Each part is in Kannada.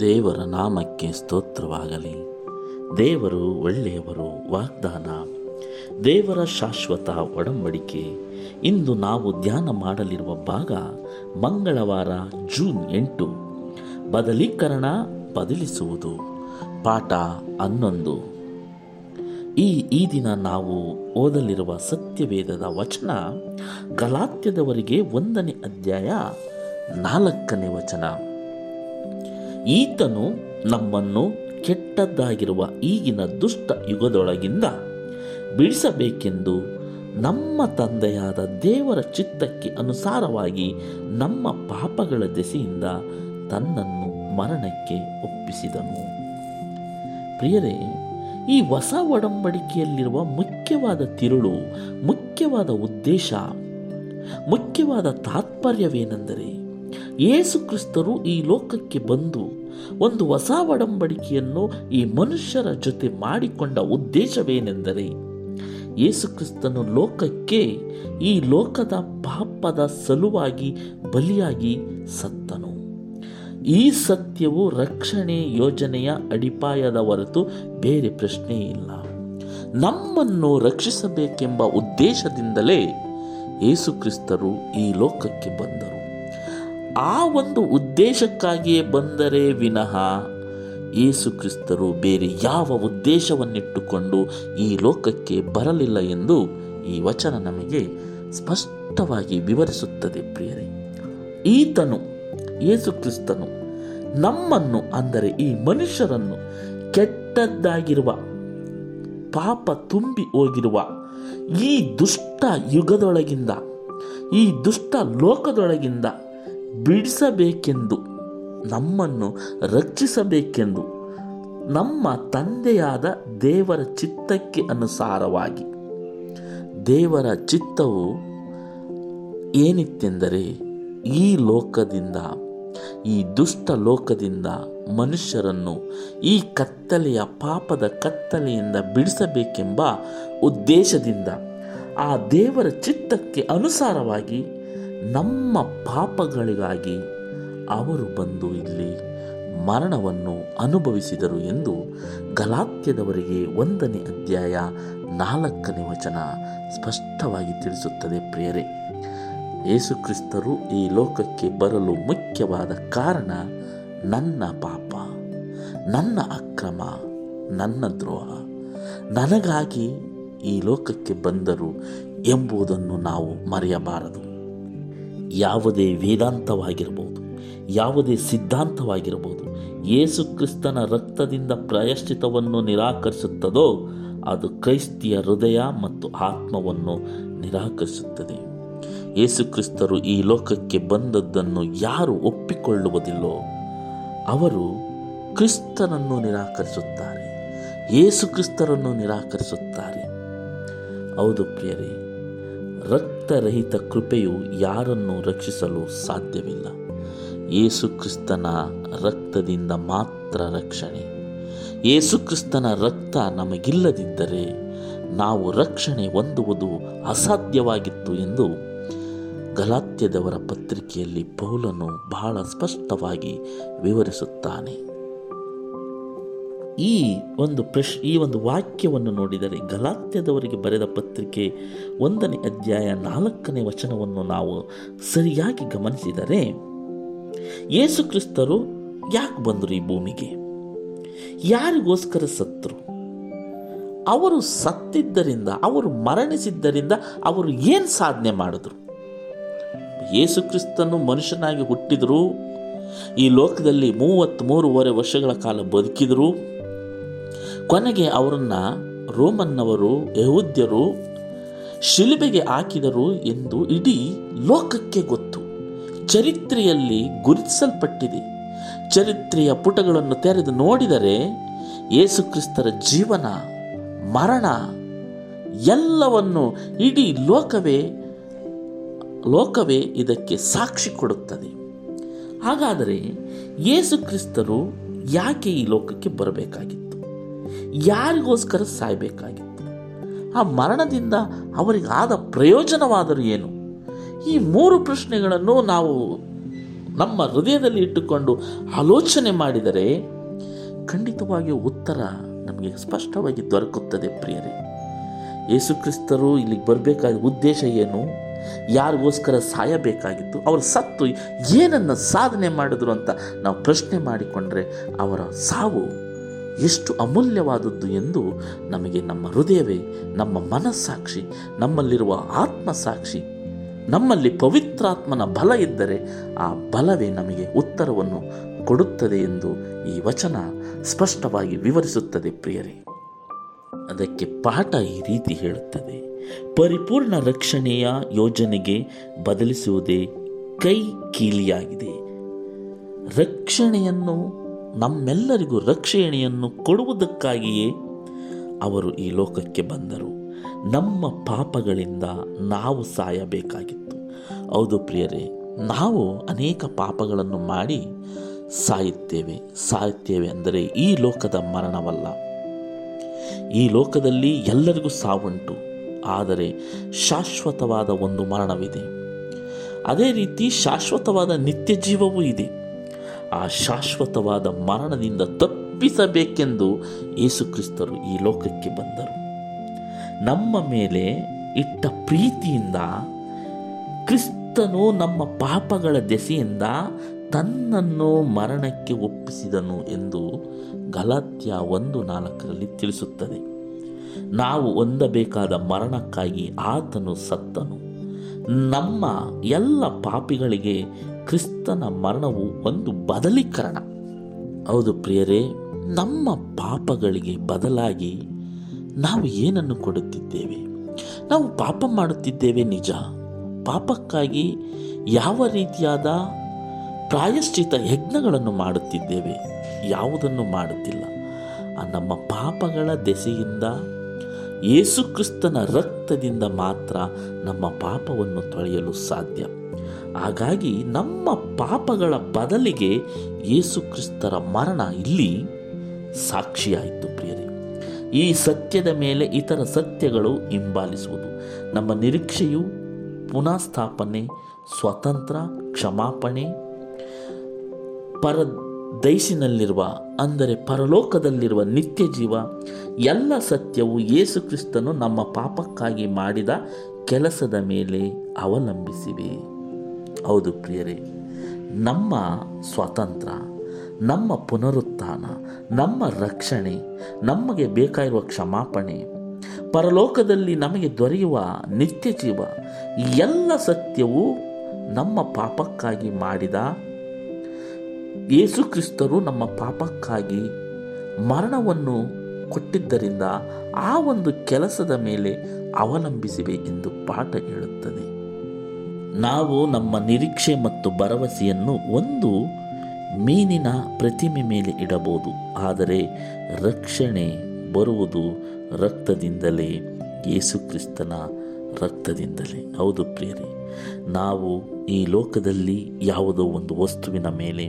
ದೇವರ ನಾಮಕ್ಕೆ ಸ್ತೋತ್ರವಾಗಲಿ. ದೇವರು ಒಳ್ಳೆಯವರು, ವಾಗ್ದಾನ. ದೇವರ ಶಾಶ್ವತ ಒಡಂಬಡಿಕೆ. ಇಂದು ನಾವು ಧ್ಯಾನ ಮಾಡಲಿರುವ ಭಾಗ ಮಂಗಳವಾರ ಜೂನ್ ಎಂಟು. ಬದಲೀಕರಣ ಬದಲಿಸುವುದು. ಪಾಠ ಹನ್ನೊಂದು. ಈ ಈ ದಿನ ನಾವು ಓದಲಿರುವ ಸತ್ಯವೇದದ ವಚನ ಗಲಾತ್ಯದವರಿಗೆ ಒಂದನೇ ಅಧ್ಯಾಯ ನಾಲ್ಕನೇ ವಚನ. ಈತನು ನಮ್ಮನ್ನು ಕೆಟ್ಟದ್ದಾಗಿರುವ ಈಗಿನ ದುಷ್ಟ ಯುಗದೊಳಗಿಂದ ಬಿಡಿಸಬೇಕೆಂದು ನಮ್ಮ ತಂದೆಯಾದ ದೇವರ ಚಿತ್ತಕ್ಕೆ ಅನುಸಾರವಾಗಿ ನಮ್ಮ ಪಾಪಗಳ ದೆಸೆಯಿಂದ ತನ್ನನ್ನು ಮರಣಕ್ಕೆ ಒಪ್ಪಿಸಿದನು. ಪ್ರಿಯರೇ ಈ ಹೊಸ ಒಡಂಬಡಿಕೆಯಲ್ಲಿರುವ ಮುಖ್ಯವಾದ ತಿರುಳು, ಮುಖ್ಯವಾದ ಉದ್ದೇಶ, ಮುಖ್ಯವಾದ ತಾತ್ಪರ್ಯವೇನೆಂದರೆ ಯೇಸು ಕ್ರಿಸ್ತರು ಈ ಲೋಕಕ್ಕೆ ಬಂದು ಒಂದು ಹೊಸ ಒಡಂಬಡಿಕೆಯನ್ನು ಈ ಮನುಷ್ಯರ ಜೊತೆ ಮಾಡಿಕೊಂಡ ಉದ್ದೇಶವೇನೆಂದರೆ ಯೇಸು ಕ್ರಿಸ್ತನು ಲೋಕಕ್ಕೆ ಈ ಲೋಕದ ಪಾಪದ ಸಲುವಾಗಿ ಬಲಿಯಾಗಿ ಸತ್ತನು. ಈ ಸತ್ಯವು ರಕ್ಷಣೆ ಯೋಜನೆಯ ಅಡಿಪಾಯದ ಹೊರತು ಬೇರೆ ಪ್ರಶ್ನೆ ಇಲ್ಲ. ನಮ್ಮನ್ನು ರಕ್ಷಿಸಬೇಕೆಂಬ ಉದ್ದೇಶದಿಂದಲೇ ಯೇಸುಕ್ರಿಸ್ತರು ಈ ಲೋಕಕ್ಕೆ ಬಂದರು. ಆ ಒಂದು ಉದ್ದೇಶಕ್ಕಾಗಿಯೇ ಬಂದರೆ ವಿನಃ ಯೇಸುಕ್ರಿಸ್ತರು ಬೇರೆ ಯಾವ ಉದ್ದೇಶವನ್ನಿಟ್ಟುಕೊಂಡು ಈ ಲೋಕಕ್ಕೆ ಬರಲಿಲ್ಲ ಎಂದು ಈ ವಚನ ನಮಗೆ ಸ್ಪಷ್ಟವಾಗಿ ವಿವರಿಸುತ್ತದೆ ಪ್ರಿಯರೇ. ಈತನು ಯೇಸು ಕ್ರಿಸ್ತನು ನಮ್ಮನ್ನು, ಅಂದರೆ ಈ ಮನುಷ್ಯರನ್ನು ಕೆಟ್ಟದ್ದಾಗಿರುವ, ಪಾಪ ತುಂಬಿ ಹೋಗಿರುವ ಈ ದುಷ್ಟ ಯುಗದೊಳಗಿಂದ, ಈ ದುಷ್ಟ ಲೋಕದೊಳಗಿಂದ ಬಿಡಿಸಬೇಕೆಂದು, ನಮ್ಮನ್ನು ರಕ್ಷಿಸಬೇಕೆಂದು, ನಮ್ಮ ತಂದೆಯಾದ ದೇವರ ಚಿತ್ತಕ್ಕೆ ಅನುಸಾರವಾಗಿ. ದೇವರ ಚಿತ್ತವು ಏನಿತ್ತೆಂದರೆ ಈ ಲೋಕದಿಂದ ಈ ದುಷ್ಟ ಲೋಕದಿಂದ ಮನುಷ್ಯರನ್ನು ಈ ಕತ್ತಲೆಯ ಪಾಪದ ಕತ್ತಲೆಯಿಂದ ಬಿಡಿಸಬೇಕೆಂಬ ಉದ್ದೇಶದಿಂದ ಆ ದೇವರ ಚಿತ್ತಕ್ಕೆ ಅನುಸಾರವಾಗಿ ನಮ್ಮ ಪಾಪಗಳಿಗಾಗಿ ಅವರು ಬಂದು ಇಲ್ಲಿ ಮರಣವನ್ನು ಅನುಭವಿಸಿದರು ಎಂದು ಗಲಾತ್ಯದವರಿಗೆ ಒಂದನೇ ಅಧ್ಯಾಯ ನಾಲ್ಕನೇ ವಚನ ಸ್ಪಷ್ಟವಾಗಿ ತಿಳಿಸುತ್ತದೆ ಪ್ರಿಯರೇ. ಯೇಸುಕ್ರಿಸ್ತರು ಈ ಲೋಕಕ್ಕೆ ಬರಲು ಮುಖ್ಯವಾದ ಕಾರಣ ನನ್ನ ಪಾಪ, ನನ್ನ ಅಕ್ರಮ, ನನ್ನ ದ್ರೋಹ. ನನಗಾಗಿ ಈ ಲೋಕಕ್ಕೆ ಬಂದರು ಎಂಬುದನ್ನು ನಾವು ಮರೆಯಬಾರದು. ಯಾವುದೇ ವೇದಾಂತವಾಗಿರಬಹುದು, ಯಾವುದೇ ಸಿದ್ಧಾಂತವಾಗಿರಬಹುದು, ಯೇಸುಕ್ರಿಸ್ತನ ರಕ್ತದಿಂದ ಪ್ರಾಯಶ್ಚಿತವನ್ನು ನಿರಾಕರಿಸುತ್ತದೋ, ಅದು ಕ್ರೈಸ್ತಿಯ ಹೃದಯ ಮತ್ತು ಆತ್ಮವನ್ನು ನಿರಾಕರಿಸುತ್ತದೆ. ಯೇಸು ಕ್ರಿಸ್ತರು ಈ ಲೋಕಕ್ಕೆ ಬಂದದ್ದನ್ನು ಯಾರು ಒಪ್ಪಿಕೊಳ್ಳುವುದಿಲ್ಲೋ, ಅವರು ಕ್ರಿಸ್ತನನ್ನು ನಿರಾಕರಿಸುತ್ತಾರೆ. ಯೇಸುಕ್ರಿಸ್ತರನ್ನು ನಿರಾಕರಿಸುತ್ತಾರೆ. ಹೌದು ಪ್ರಿಯರೇ, ರಕ್ತರಹಿತ ಕೃಪೆಯು ಯಾರನ್ನು ರಕ್ಷಿಸಲು ಸಾಧ್ಯವಿಲ್ಲ. ಯೇಸುಕ್ರಿಸ್ತನ ರಕ್ತದಿಂದ ಮಾತ್ರ ರಕ್ಷಣೆ. ಯೇಸುಕ್ರಿಸ್ತನ ರಕ್ತ ನಮಗಿಲ್ಲದಿದ್ದರೆ ನಾವು ರಕ್ಷಣೆ ಹೊಂದುವುದು ಅಸಾಧ್ಯವಾಗಿತ್ತು ಎಂದು ಗಲಾತ್ಯದವರ ಪತ್ರಿಕೆಯಲ್ಲಿ ಪೌಲನು ಬಹಳ ಸ್ಪಷ್ಟವಾಗಿ ವಿವರಿಸುತ್ತಾನೆ. ಈ ಒಂದು ಪ್ರಶ್, ಈ ಒಂದು ವಾಕ್ಯವನ್ನು ನೋಡಿದರೆ ಗಲಾತ್ಯದವರಿಗೆ ಬರೆದ ಪತ್ರಿಕೆ ಒಂದನೇ ಅಧ್ಯಾಯ ನಾಲ್ಕನೇ ವಚನವನ್ನು ನಾವು ಸರಿಯಾಗಿ ಗಮನಿಸಿದರೆ, ಯೇಸು ಕ್ರಿಸ್ತರು ಯಾಕೆ ಬಂದರು ಈ ಭೂಮಿಗೆ? ಯಾರಿಗೋಸ್ಕರ ಸತ್ತರು? ಅವರು ಸತ್ತಿದ್ದರಿಂದ, ಅವರು ಮರಣಿಸಿದ್ದರಿಂದ ಅವರು ಏನು ಸಾಧನೆ ಮಾಡಿದ್ರು? ಯೇಸು ಕ್ರಿಸ್ತನು ಮನುಷ್ಯನಾಗಿ ಹುಟ್ಟಿದರು, ಈ ಲೋಕದಲ್ಲಿ ಮೂವತ್ತ್ಮೂರುವರೆ ವರ್ಷಗಳ ಕಾಲ ಬದುಕಿದರು, ಕೊನೆಗೆ ಅವರನ್ನು ರೋಮನ್ನವರು, ಯಹೂದ್ಯರು ಶಿಲುಬೆಗೆ ಹಾಕಿದರು ಎಂದು ಇಡೀ ಲೋಕಕ್ಕೆ ಗೊತ್ತು. ಚರಿತ್ರೆಯಲ್ಲಿ ಗುರುತಿಸಲ್ಪಟ್ಟಿದೆ. ಚರಿತ್ರೆಯ ಪುಟಗಳನ್ನು ತೆರೆದು ನೋಡಿದರೆ ಯೇಸುಕ್ರಿಸ್ತರ ಜೀವನ, ಮರಣ, ಎಲ್ಲವನ್ನು ಇಡೀ ಲೋಕವೇ ಲೋಕವೇ ಇದಕ್ಕೆ ಸಾಕ್ಷಿ ಕೊಡುತ್ತದೆ. ಹಾಗಾದರೆ ಯೇಸು ಕ್ರಿಸ್ತರು ಯಾಕೆ ಈ ಲೋಕಕ್ಕೆ ಬರಬೇಕಾಗಿತ್ತು? ಯಾರಿಗೋಸ್ಕರ ಸಾಯಬೇಕಾಗಿತ್ತು? ಆ ಮರಣದಿಂದ ಅವರಿಗಾದ ಪ್ರಯೋಜನವಾದರೂ ಏನು? ಈ ಮೂರು ಪ್ರಶ್ನೆಗಳನ್ನು ನಾವು ನಮ್ಮ ಹೃದಯದಲ್ಲಿ ಇಟ್ಟುಕೊಂಡು ಆಲೋಚನೆ ಮಾಡಿದರೆ ಖಂಡಿತವಾಗಿಯೂ ಉತ್ತರ ನಮಗೆ ಸ್ಪಷ್ಟವಾಗಿ ದೊರಕುತ್ತದೆ ಪ್ರಿಯರೇ. ಯೇಸುಕ್ರಿಸ್ತರು ಇಲ್ಲಿಗೆ ಬರಬೇಕಾದ ಉದ್ದೇಶ ಏನು? ಯಾರಿಗೋಸ್ಕರ ಸಾಯಬೇಕಾಗಿತ್ತು? ಅವರು ಸತ್ತು. ಏನನ್ನು ಸಾಧನೆ ಮಾಡಿದ್ರು ಅಂತ ನಾವು ಪ್ರಶ್ನೆ ಮಾಡಿಕೊಂಡ್ರೆ ಅವರ ಸಾವು ಎಷ್ಟು ಅಮೂಲ್ಯವಾದದ್ದು ಎಂದು ನಮಗೆ ನಮ್ಮ ಹೃದಯವೇ, ನಮ್ಮ ಮನಸ್ಸಾಕ್ಷಿ, ನಮ್ಮಲ್ಲಿರುವ ಆತ್ಮಸಾಕ್ಷಿ, ನಮ್ಮಲ್ಲಿ ಪವಿತ್ರಾತ್ಮನ ಬಲ ಇದ್ದರೆ ಆ ಬಲವೇ ನಮಗೆ ಉತ್ತರವನ್ನು ಕೊಡುತ್ತದೆ ಎಂದು ಈ ವಚನ ಸ್ಪಷ್ಟವಾಗಿ ವಿವರಿಸುತ್ತದೆ ಪ್ರಿಯರೇ. ಅದಕ್ಕೆ ಪಾಠ ಈ ರೀತಿ ಹೇಳುತ್ತದೆ. ಪರಿಪೂರ್ಣ ರಕ್ಷಣೆಯ ಯೋಜನೆಗೆ ಬದಲಿಸುವುದೇ ಕೈ ಕೀಲಿಯಾಗಿದೆ. ರಕ್ಷಣೆಯನ್ನು, ನಮ್ಮೆಲ್ಲರಿಗೂ ರಕ್ಷಣೆಯನ್ನು ಕೊಡುವುದಕ್ಕಾಗಿಯೇ ಅವರು ಈ ಲೋಕಕ್ಕೆ ಬಂದರು. ನಮ್ಮ ಪಾಪಗಳಿಂದ ನಾವು ಸಾಯಬೇಕಾಗಿತ್ತು. ಹೌದು ಪ್ರಿಯರೇ, ನಾವು ಅನೇಕ ಪಾಪಗಳನ್ನು ಮಾಡಿ ಸಾಯುತ್ತೇವೆ. ಸಾಯುತ್ತೇವೆ ಅಂದರೆ ಈ ಲೋಕದ ಮರಣವಲ್ಲ. ಈ ಲೋಕದಲ್ಲಿ ಎಲ್ಲರಿಗೂ ಸಾವುಂಟು. ಆದರೆ ಶಾಶ್ವತವಾದ ಒಂದು ಮರಣವಿದೆ. ಅದೇ ರೀತಿ ಶಾಶ್ವತವಾದ ನಿತ್ಯ ಜೀವವೂ ಇದೆ. ಆ ಶಾಶ್ವತವಾದ ಮರಣದಿಂದ ತಪ್ಪಿಸಬೇಕೆಂದು ಯೇಸುಕ್ರಿಸ್ತರು ಈ ಲೋಕಕ್ಕೆ ಬಂದರು. ನಮ್ಮ ಮೇಲೆ ಇಟ್ಟ ಪ್ರೀತಿಯಿಂದ, ಕ್ರಿಸ್ತನು ನಮ್ಮ ಪಾಪಗಳ ದೆಸೆಯಿಂದ ತನ್ನನ್ನು ಮರಣಕ್ಕೆ ಒಪ್ಪಿಸಿದನು ಎಂದು ಗಲಾತ್ಯ ಒಂದು ನಾಲ್ಕರಲ್ಲಿ ತಿಳಿಸುತ್ತದೆ. ನಾವು ಹೊಂದಬೇಕಾದ ಮರಣಕ್ಕಾಗಿ ಆತನು ಸತ್ತನು. ನಮ್ಮ ಎಲ್ಲ ಪಾಪಿಗಳಿಗೆ ಕ್ರಿಸ್ತನ ಮರಣವು ಒಂದು ಬದಲೀಕರಣ. ಹೌದು ಪ್ರಿಯರೇ, ನಮ್ಮ ಪಾಪಗಳಿಗೆ ಬದಲಾಗಿ ನಾವು ಏನನ್ನು ಕೊಡುತ್ತಿದ್ದೇವೆ? ನಾವು ಪಾಪ ಮಾಡುತ್ತಿದ್ದೇವೆ ನಿಜ. ಪಾಪಕ್ಕಾಗಿ ಯಾವ ರೀತಿಯಾದ ಪ್ರಾಯಶ್ಚಿತ ಯಜ್ಞಗಳನ್ನು ಮಾಡುತ್ತಿದ್ದೇವೆ. ಯಾವುದನ್ನು ಮಾಡುತ್ತಿಲ್ಲ. ಆ ನಮ್ಮ ಪಾಪಗಳ ದೆಸೆಯಿಂದ ಯೇಸುಕ್ರಿಸ್ತನ ರಕ್ತದಿಂದ ಮಾತ್ರ ನಮ್ಮ ಪಾಪವನ್ನು ತೊಳೆಯಲು ಸಾಧ್ಯ. ಹಾಗಾಗಿ ನಮ್ಮ ಪಾಪಗಳ ಬದಲಿಗೆ ಯೇಸುಕ್ರಿಸ್ತರ ಮರಣ ಇಲ್ಲಿ ಸಾಕ್ಷಿಯಾಯಿತು ಪ್ರಿಯರೇ. ಈ ಸತ್ಯದ ಮೇಲೆ ಇತರ ಸತ್ಯಗಳು ಹಿಂಬಾಲಿಸುವುದು. ನಮ್ಮ ನಿರೀಕ್ಷೆಯು ಪುನಃ ಸ್ಥಾಪನೆ ಸ್ವತಂತ್ರ, ಕ್ಷಮಾಪಣೆ ಪರ ದೈಸಿನಲ್ಲಿರುವ ಅಂದರೆ ಪರಲೋಕದಲ್ಲಿರುವ ನಿತ್ಯ ಜೀವ, ಎಲ್ಲ ಸತ್ಯವು ಯೇಸು ಕ್ರಿಸ್ತನು ನಮ್ಮ ಪಾಪಕ್ಕಾಗಿ ಮಾಡಿದ ಕೆಲಸದ ಮೇಲೆ ಅವಲಂಬಿಸಿವೆ. ಹೌದು ಪ್ರಿಯರೇ, ನಮ್ಮ ಸ್ವಾತಂತ್ರ್ಯ, ನಮ್ಮ ಪುನರುತ್ಥಾನ, ನಮ್ಮ ರಕ್ಷಣೆ, ನಮಗೆ ಬೇಕಾಗಿರುವ ಕ್ಷಮಾಪಣೆ, ಪರಲೋಕದಲ್ಲಿ ನಮಗೆ ದೊರೆಯುವ ನಿತ್ಯ ಜೀವ ಎಲ್ಲ ಸತ್ಯವು ನಮ್ಮ ಪಾಪಕ್ಕಾಗಿ ಮಾಡಿದ ಯೇಸುಕ್ರಿಸ್ತರು ನಮ್ಮ ಪಾಪಕ್ಕಾಗಿ ಮರಣವನ್ನು ಕೊಟ್ಟಿದ್ದರಿಂದ ಆ ಒಂದು ಕೆಲಸದ ಮೇಲೆ ಅವಲಂಬಿಸಿವೆ ಎಂದು ಪಾಠ ಹೇಳುತ್ತದೆ. ನಾವು ನಮ್ಮ ನಿರೀಕ್ಷೆ ಮತ್ತು ಭರವಸೆಯನ್ನು ಒಂದು ಮೀನಿನ ಪ್ರತಿಮೆ ಮೇಲೆ ಇಡಬಹುದು, ಆದರೆ ರಕ್ಷಣೆ ಬರುವುದು ರಕ್ತದಿಂದಲೇ ಯೇಸುಕ್ರಿಸ್ತನ ರಕ್ತದಿಂದಲೇ. ಹೌದು ಪ್ರಿಯರೇ, ನಾವು ಈ ಲೋಕದಲ್ಲಿ ಯಾವುದೋ ಒಂದು ವಸ್ತುವಿನ ಮೇಲೆ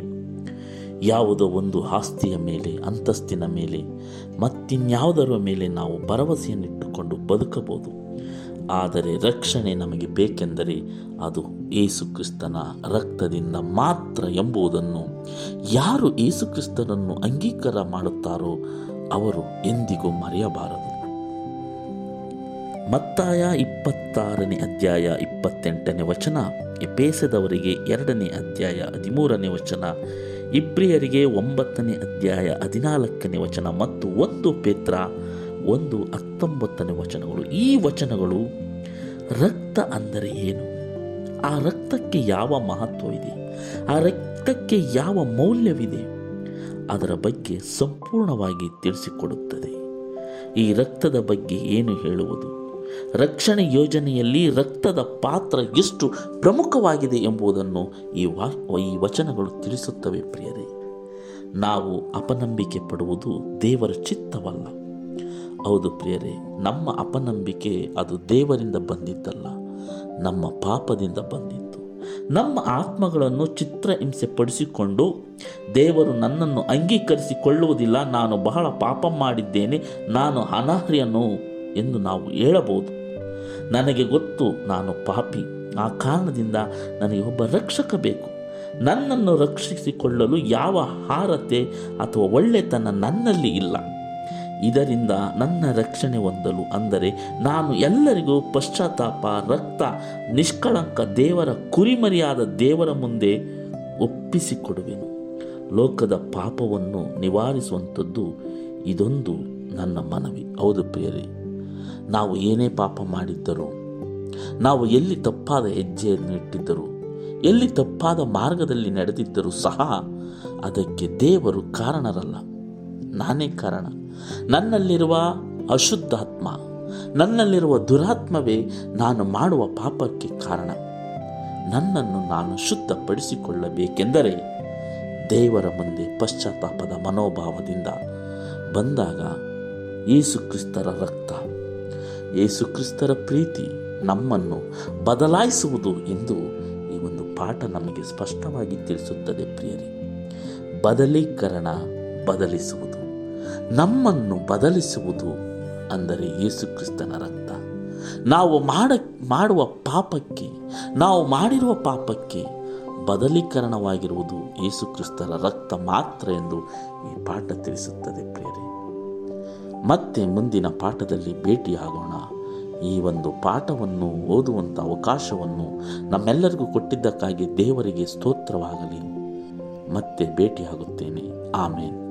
ಯಾವುದೋ ಒಂದು ಆಸ್ತಿಯ ಮೇಲೆ, ಅಂತಸ್ತಿನ ಮೇಲೆ, ಮತ್ತಿನ್ಯಾವುದರ ಮೇಲೆ ನಾವು ಭರವಸೆಯನ್ನಿಟ್ಟುಕೊಂಡು ಬದುಕಬಹುದು. ಆದರೆ ರಕ್ಷಣೆ ನಮಗೆ ಬೇಕೆಂದರೆ ಅದು ಏಸುಕ್ರಿಸ್ತನ ರಕ್ತದಿಂದ ಮಾತ್ರ ಎಂಬುದನ್ನು ಯಾರು ಏಸುಕ್ರಿಸ್ತನನ್ನು ಅಂಗೀಕಾರ ಮಾಡುತ್ತಾರೋ ಅವರು ಎಂದಿಗೂ ಮರೆಯಬಾರದು. ಮತ್ತಾಯ ಇಪ್ಪತ್ತಾರನೇ ಅಧ್ಯಾಯ ಇಪ್ಪತ್ತೆಂಟನೇ ವಚನ ಎಪೇಸದವರಿಗೆ ಎರಡನೇ ಅಧ್ಯಾಯ ಹದಿಮೂರನೇ ವಚನ ಇಬ್ರಿಯರಿಗೆ ಒಂಬತ್ತನೇ ಅಧ್ಯಾಯ ಹದಿನಾಲ್ಕನೇ ವಚನ ಮತ್ತು ಒಂದು ಪೇತ್ರ, ಒಂದು ಹತ್ತೊಂಬತ್ತನೇ ವಚನಗಳು. ಈ ವಚನಗಳು ರಕ್ತ ಅಂದರೆ ಏನು? ಆ ರಕ್ತಕ್ಕೆ ಯಾವ ಮಹತ್ವವಿದೆ ಆ ರಕ್ತಕ್ಕೆ ಯಾವ ಮೌಲ್ಯವಿದೆ? ಅದರ ಬಗ್ಗೆ ಸಂಪೂರ್ಣವಾಗಿ ತಿಳಿಸಿಕೊಡುತ್ತದೆ. ಈ ರಕ್ತದ ಬಗ್ಗೆ ಏನು ಹೇಳುವುದು? ರಕ್ಷಣೆ ಯೋಜನೆಯಲ್ಲಿ ರಕ್ತದ ಪಾತ್ರ ಎಷ್ಟು ಪ್ರಮುಖವಾಗಿದೆ ಎಂಬುದನ್ನು ಈ ವಾ, ಈ ವಚನಗಳು ತಿಳಿಸುತ್ತವೆ ಪ್ರಿಯರೇ. ನಾವು ಅಪನಂಬಿಕೆ ಪಡುವುದು ದೇವರ ಚಿತ್ತವಲ್ಲ. ಹೌದು ಪ್ರಿಯರೇ, ನಮ್ಮ ಅಪನಂಬಿಕೆ ಅದು ದೇವರಿಂದ ಬಂದಿದ್ದಲ್ಲ, ನಮ್ಮ ಪಾಪದಿಂದ ಬಂದಿತ್ತು. ನಮ್ಮ ಆತ್ಮಗಳನ್ನು ಚಿತ್ರಹಿಂಸೆ ಪಡಿಸಿಕೊಂಡು ದೇವರು ನನ್ನನ್ನು ಅಂಗೀಕರಿಸಿಕೊಳ್ಳುವುದಿಲ್ಲ, ನಾನು ಬಹಳ ಪಾಪ ಮಾಡಿದ್ದೇನೆ, ನಾನು ಅನಾಹ್ರಿಯನು ಎಂದು ನಾವು ಹೇಳಬಹುದು. ನನಗೆ ಗೊತ್ತು ನಾನು ಪಾಪಿ. ಆ ಕಾರಣದಿಂದ ನನಗೆ ಒಬ್ಬ ರಕ್ಷಕ ಬೇಕು. ನನ್ನನ್ನು ರಕ್ಷಿಸಿಕೊಳ್ಳಲು ಯಾವ ಹಾರತೆ ಅಥವಾ ಒಳ್ಳೆತನ ನನ್ನಲ್ಲಿ ಇಲ್ಲ. ಇದರಿಂದ ನನ್ನ ರಕ್ಷಣೆ ಹೊಂದಲು ಅಂದರೆ ನಾನು ಎಲ್ಲರಿಗೂ ಪಶ್ಚಾತ್ತಾಪ, ರಕ್ತ, ನಿಷ್ಕಳಂಕ ದೇವರ ಕುರಿಮರಿಯಾದ ದೇವರ ಮುಂದೆ ಒಪ್ಪಿಸಿಕೊಡುವೆನು. ಲೋಕದ ಪಾಪವನ್ನು ನಿವಾರಿಸುವಂಥದ್ದು ಇದೊಂದು ನನ್ನ ಮನವಿ. ಹೌದು ಪ್ರಿಯರೇ ನಾವು ಏನೇ ಪಾಪ ಮಾಡಿದ್ದರೂ, ನಾವು ಎಲ್ಲಿ ತಪ್ಪಾದ ಹೆಜ್ಜೆಯನ್ನು ಇಟ್ಟಿದ್ದರೂ, ಎಲ್ಲಿ ತಪ್ಪಾದ ಮಾರ್ಗದಲ್ಲಿ ನಡೆದಿದ್ದರೂ ಸಹ ಅದಕ್ಕೆ ದೇವರು ಕಾರಣರಲ್ಲ. ನಾನೇ ಕಾರಣ. ನನ್ನಲ್ಲಿರುವ ಅಶುದ್ಧಾತ್ಮ, ನನ್ನಲ್ಲಿರುವ ದುರಾತ್ಮವೇ ನಾನು ಮಾಡುವ ಪಾಪಕ್ಕೆ ಕಾರಣ. ನನ್ನನ್ನು ನಾನು ಶುದ್ಧಪಡಿಸಿಕೊಳ್ಳಬೇಕೆಂದರೆ ದೇವರ ಮುಂದೆ ಪಶ್ಚಾತ್ತಾಪದ ಮನೋಭಾವದಿಂದ ಬಂದಾಗ ಯೇಸುಕ್ರಿಸ್ತರ ರಕ್ತ ಯೇಸುಕ್ರಿಸ್ತರ ಪ್ರೀತಿ ನಮ್ಮನ್ನು ಬದಲಾಯಿಸುವುದು ಎಂದು ಈ ಒಂದು ಪಾಠ ನಮಗೆ ಸ್ಪಷ್ಟವಾಗಿ ತಿಳಿಸುತ್ತದೆ ಪ್ರಿಯರೇ. ಬದಲೀಕರಣ ಬದಲಿಸುವುದು. ನಮ್ಮನ್ನು ಬದಲಿಸುವುದು ಅಂದರೆ ಯೇಸುಕ್ರಿಸ್ತನ ರಕ್ತ. ನಾವು ಮಾಡ, ಮಾಡುವ ಪಾಪಕ್ಕೆ, ನಾವು ಮಾಡಿರುವ ಪಾಪಕ್ಕೆ ಬದಲೀಕರಣವಾಗಿರುವುದು ಯೇಸುಕ್ರಿಸ್ತರ ರಕ್ತ ಮಾತ್ರ ಎಂದು ಈ ಪಾಠ ತಿಳಿಸುತ್ತದೆ ಪ್ರಿಯರೇ. ಮತ್ತೆ ಮುಂದಿನ ಪಾಠದಲ್ಲಿ ಭೇಟಿಯಾಗೋಣ. ಈ ಒಂದು ಪಾಠವನ್ನು ಓದುವಂಥ ಅವಕಾಶವನ್ನು ನಮ್ಮೆಲ್ಲರಿಗೂ ಕೊಟ್ಟಿದ್ದಕ್ಕಾಗಿ ದೇವರಿಗೆ ಸ್ತೋತ್ರವಾಗಲಿ. ಮತ್ತೆ ಭೇಟಿಯಾಗುತ್ತೇನೆ. ಆಮೇಲೆ